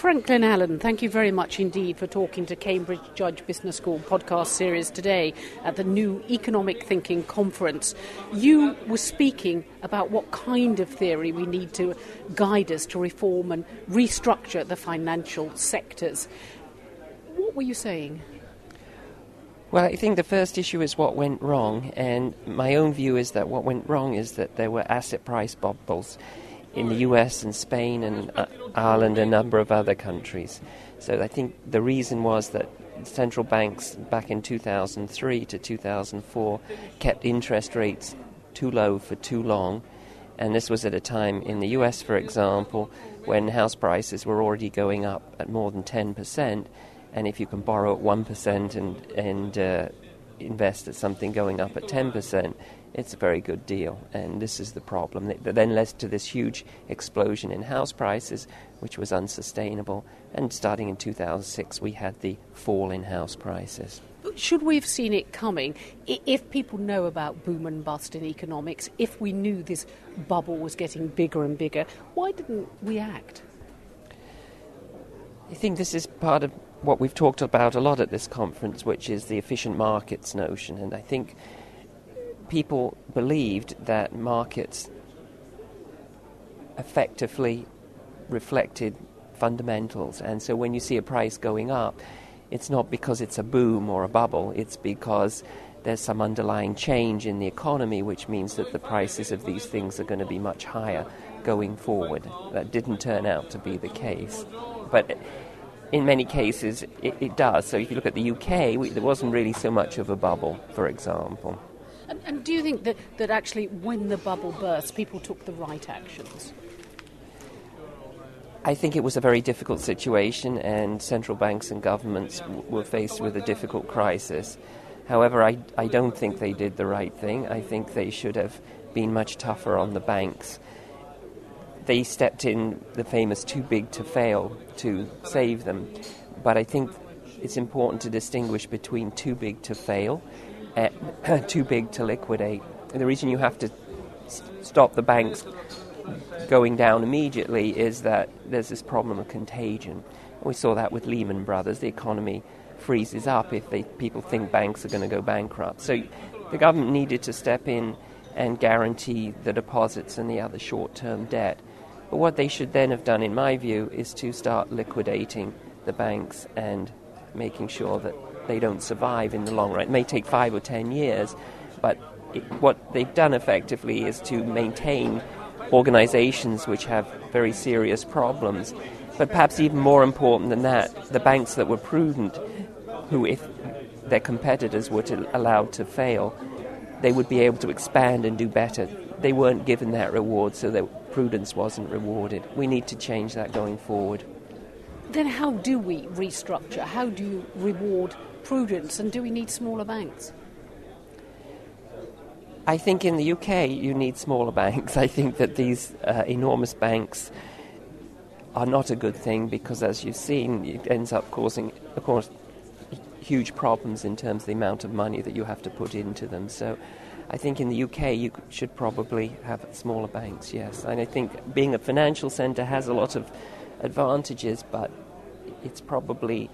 Franklin Allen, thank you very much indeed for talking to Cambridge Judge Business School podcast series today at the new Economic Thinking Conference. You were speaking about what kind of theory we need to guide us to reform and restructure the financial sectors. What were you saying? Well, I think the first issue is what went wrong, and my own view is that what went wrong is that there were asset price bubbles in the US and Spain and uh, Ireland and a number of other countries. So I think the reason was that central banks back in 2003 to 2004 kept interest rates too low for too long. And this was at a time in the US, for example, when house prices were already going up at more than 10%. And if you can borrow at 1% and, and uh, invest at something going up at 10%, it's a very good deal. And this is the problem that then led to this huge explosion in house prices, which was unsustainable. And starting in 2006, we had the fall in house prices. Should we have seen it coming? If people know about boom and bust in economics, if we knew this bubble was getting bigger and bigger, why didn't we act? I think this is part of what we've talked about a lot at this conference, which is the efficient markets notion. And I think people believed that markets effectively reflected fundamentals. And so when you see a price going up, it's not because it's a boom or a bubble, it's because there's some underlying change in the economy, which means that the prices of these things are going to be much higher going forward. That didn't turn out to be the case. But in many cases, it, it does. So if you look at the UK, we, there wasn't really so much of a bubble, for example. And, and do you think that, that actually, when the bubble burst, people took the right actions? I think it was a very difficult situation, and central banks and governments w- were faced with a difficult crisis. However, I, I don't think they did the right thing. I think they should have been much tougher on the banks. They stepped in the famous too big to fail to save them. But I think it's important to distinguish between too big to fail uh, too big to liquidate. And the reason you have to stop the banks going down immediately is that there's this problem of contagion. We saw that with Lehman Brothers. The economy freezes up if they, people think banks are going to go bankrupt. So the government needed to step in and guarantee the deposits and the other short term debt. But what they should then have done, in my view, is to start liquidating the banks and making sure that they don't survive in the long run. It may take five or ten years, but it, what they've done effectively is to maintain organizations which have very serious problems. But perhaps even more important than that, the banks that were prudent, who, if their competitors were to, allowed to fail, they would be able to expand and do better. They weren't given that reward, so their prudence wasn't rewarded. We need to change that going forward. Then, how do we restructure? How do you reward prudence, and do we need smaller banks? I think in the UK you need smaller banks. I think that these uh, enormous banks are not a good thing because, as you've seen, it ends up causing, of course, huge problems in terms of the amount of money that you have to put into them. So I think in the UK you should probably have smaller banks, yes. And I think being a financial centre has a lot of advantages, but it's probably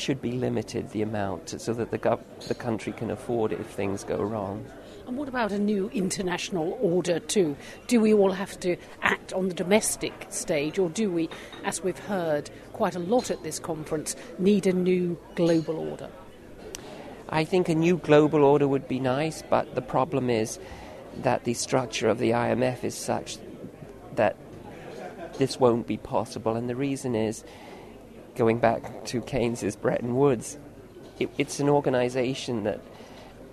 should be limited the amount so that the, gov- the country can afford it if things go wrong. And what about a new international order, too? Do we all have to act on the domestic stage, or do we, as we've heard quite a lot at this conference, need a new global order? I think a new global order would be nice, but the problem is that the structure of the IMF is such that this won't be possible, and the reason is going back to Keynes's Bretton Woods, it, it's an organization that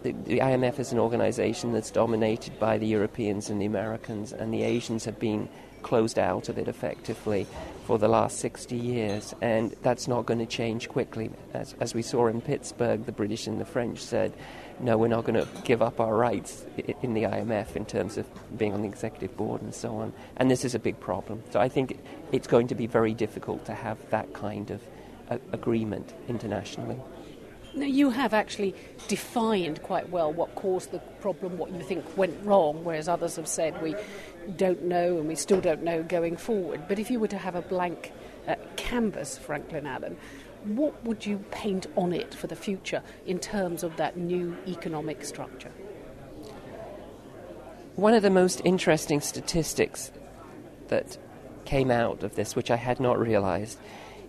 the, the, IMF is an organization that's dominated by the Europeans and the Americans, and the Asians have been closed out of it effectively for the last 60 years, and that's not going to change quickly. As, as we saw in Pittsburgh, the British and the French said, no, we're not going to give up our rights in the IMF in terms of being on the executive board and so on. And this is a big problem. So I think it's going to be very difficult to have that kind of uh, agreement internationally. Now, you have actually defined quite well what caused the problem, what you think went wrong, whereas others have said we don't know, and we still don't know going forward. But if you were to have a blank uh, canvas, Franklin Allen, what would you paint on it for the future in terms of that new economic structure? One of the most interesting statistics that came out of this, which I had not realized,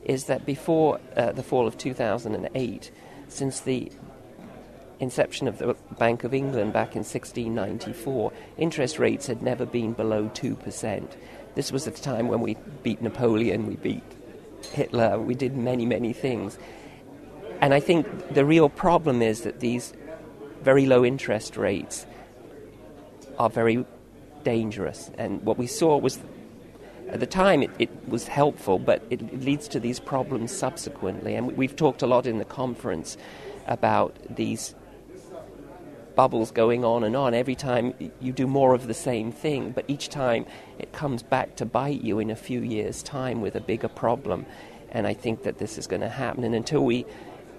is that before uh, the fall of 2008, since the inception of the Bank of England back in 1694, interest rates had never been below 2%. This was at a time when we beat Napoleon, we beat Hitler, we did many, many things. And I think the real problem is that these very low interest rates are very dangerous. And what we saw was, at the time, it, it was helpful, but it, it, leads to these problems subsequently. And we've talked a lot in the conference about these bubbles going on and on. Every time you do more of the same thing, but each time it comes back to bite you in a few years' time with a bigger problem. And I think that this is going to happen. And until we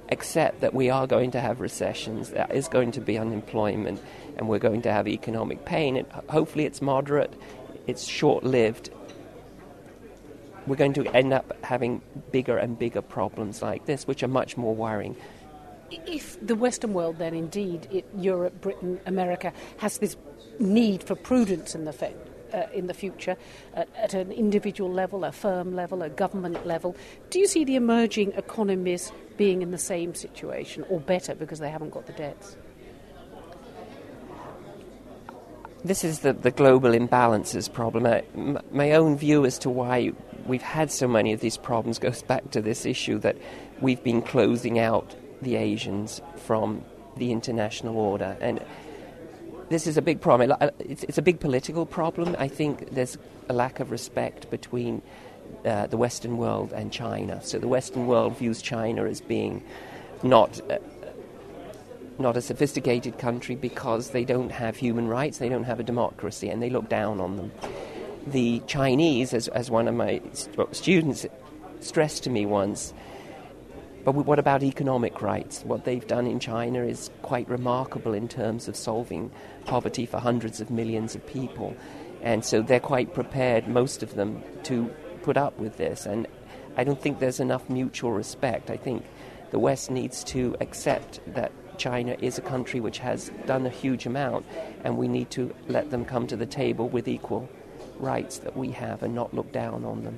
accept that we are going to have recessions, there is going to be unemployment, and we're going to have economic pain, and hopefully it's moderate, it's short lived. We're going to end up having bigger and bigger problems like this, which are much more worrying if the Western world, then indeed, it, Europe, Britain, America, has this need for prudence in the Fed. Uh, in the future, at, at an individual level, a firm level, a government level, do you see the emerging economies being in the same situation or better because they haven't got the debts? This is the, the global imbalances problem. Uh, my own view as to why we've had so many of these problems goes back to this issue that we've been closing out the Asians from the international order. And this is a big problem. It's, it's a big political problem. I think there's a lack of respect between uh, the Western world and China. So the Western world views China as being not. Uh, not a sophisticated country because they don't have human rights, they don't have a democracy, and they look down on them. The Chinese, as, as one of my students stressed to me once, but what about economic rights? What they've done in China is quite remarkable in terms of solving poverty for hundreds of millions of people. And so they're quite prepared, most of them, to put up with this. And I don't think there's enough mutual respect. I think the West needs to accept that China is a country which has done a huge amount, and we need to let them come to the table with equal rights that we have and not look down on them.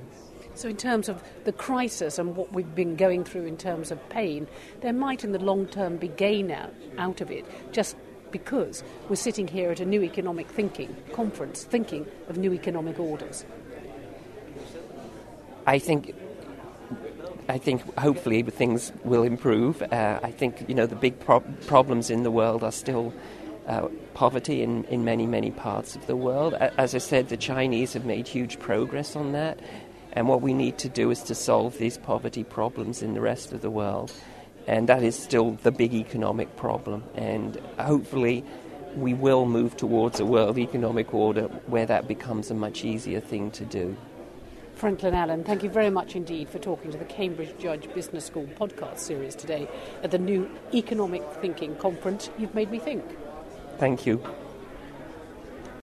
So, in terms of the crisis and what we've been going through in terms of pain, there might in the long term be gain out, out of it just because we're sitting here at a new economic thinking conference thinking of new economic orders. I think I think hopefully things will improve. Uh, I think you know the big pro- problems in the world are still uh, poverty in, in many many parts of the world. As I said, the Chinese have made huge progress on that. And what we need to do is to solve these poverty problems in the rest of the world. And that is still the big economic problem. And hopefully, we will move towards a world economic order where that becomes a much easier thing to do. Franklin Allen, thank you very much indeed for talking to the Cambridge Judge Business School podcast series today at the new Economic Thinking Conference. You've made me think. Thank you.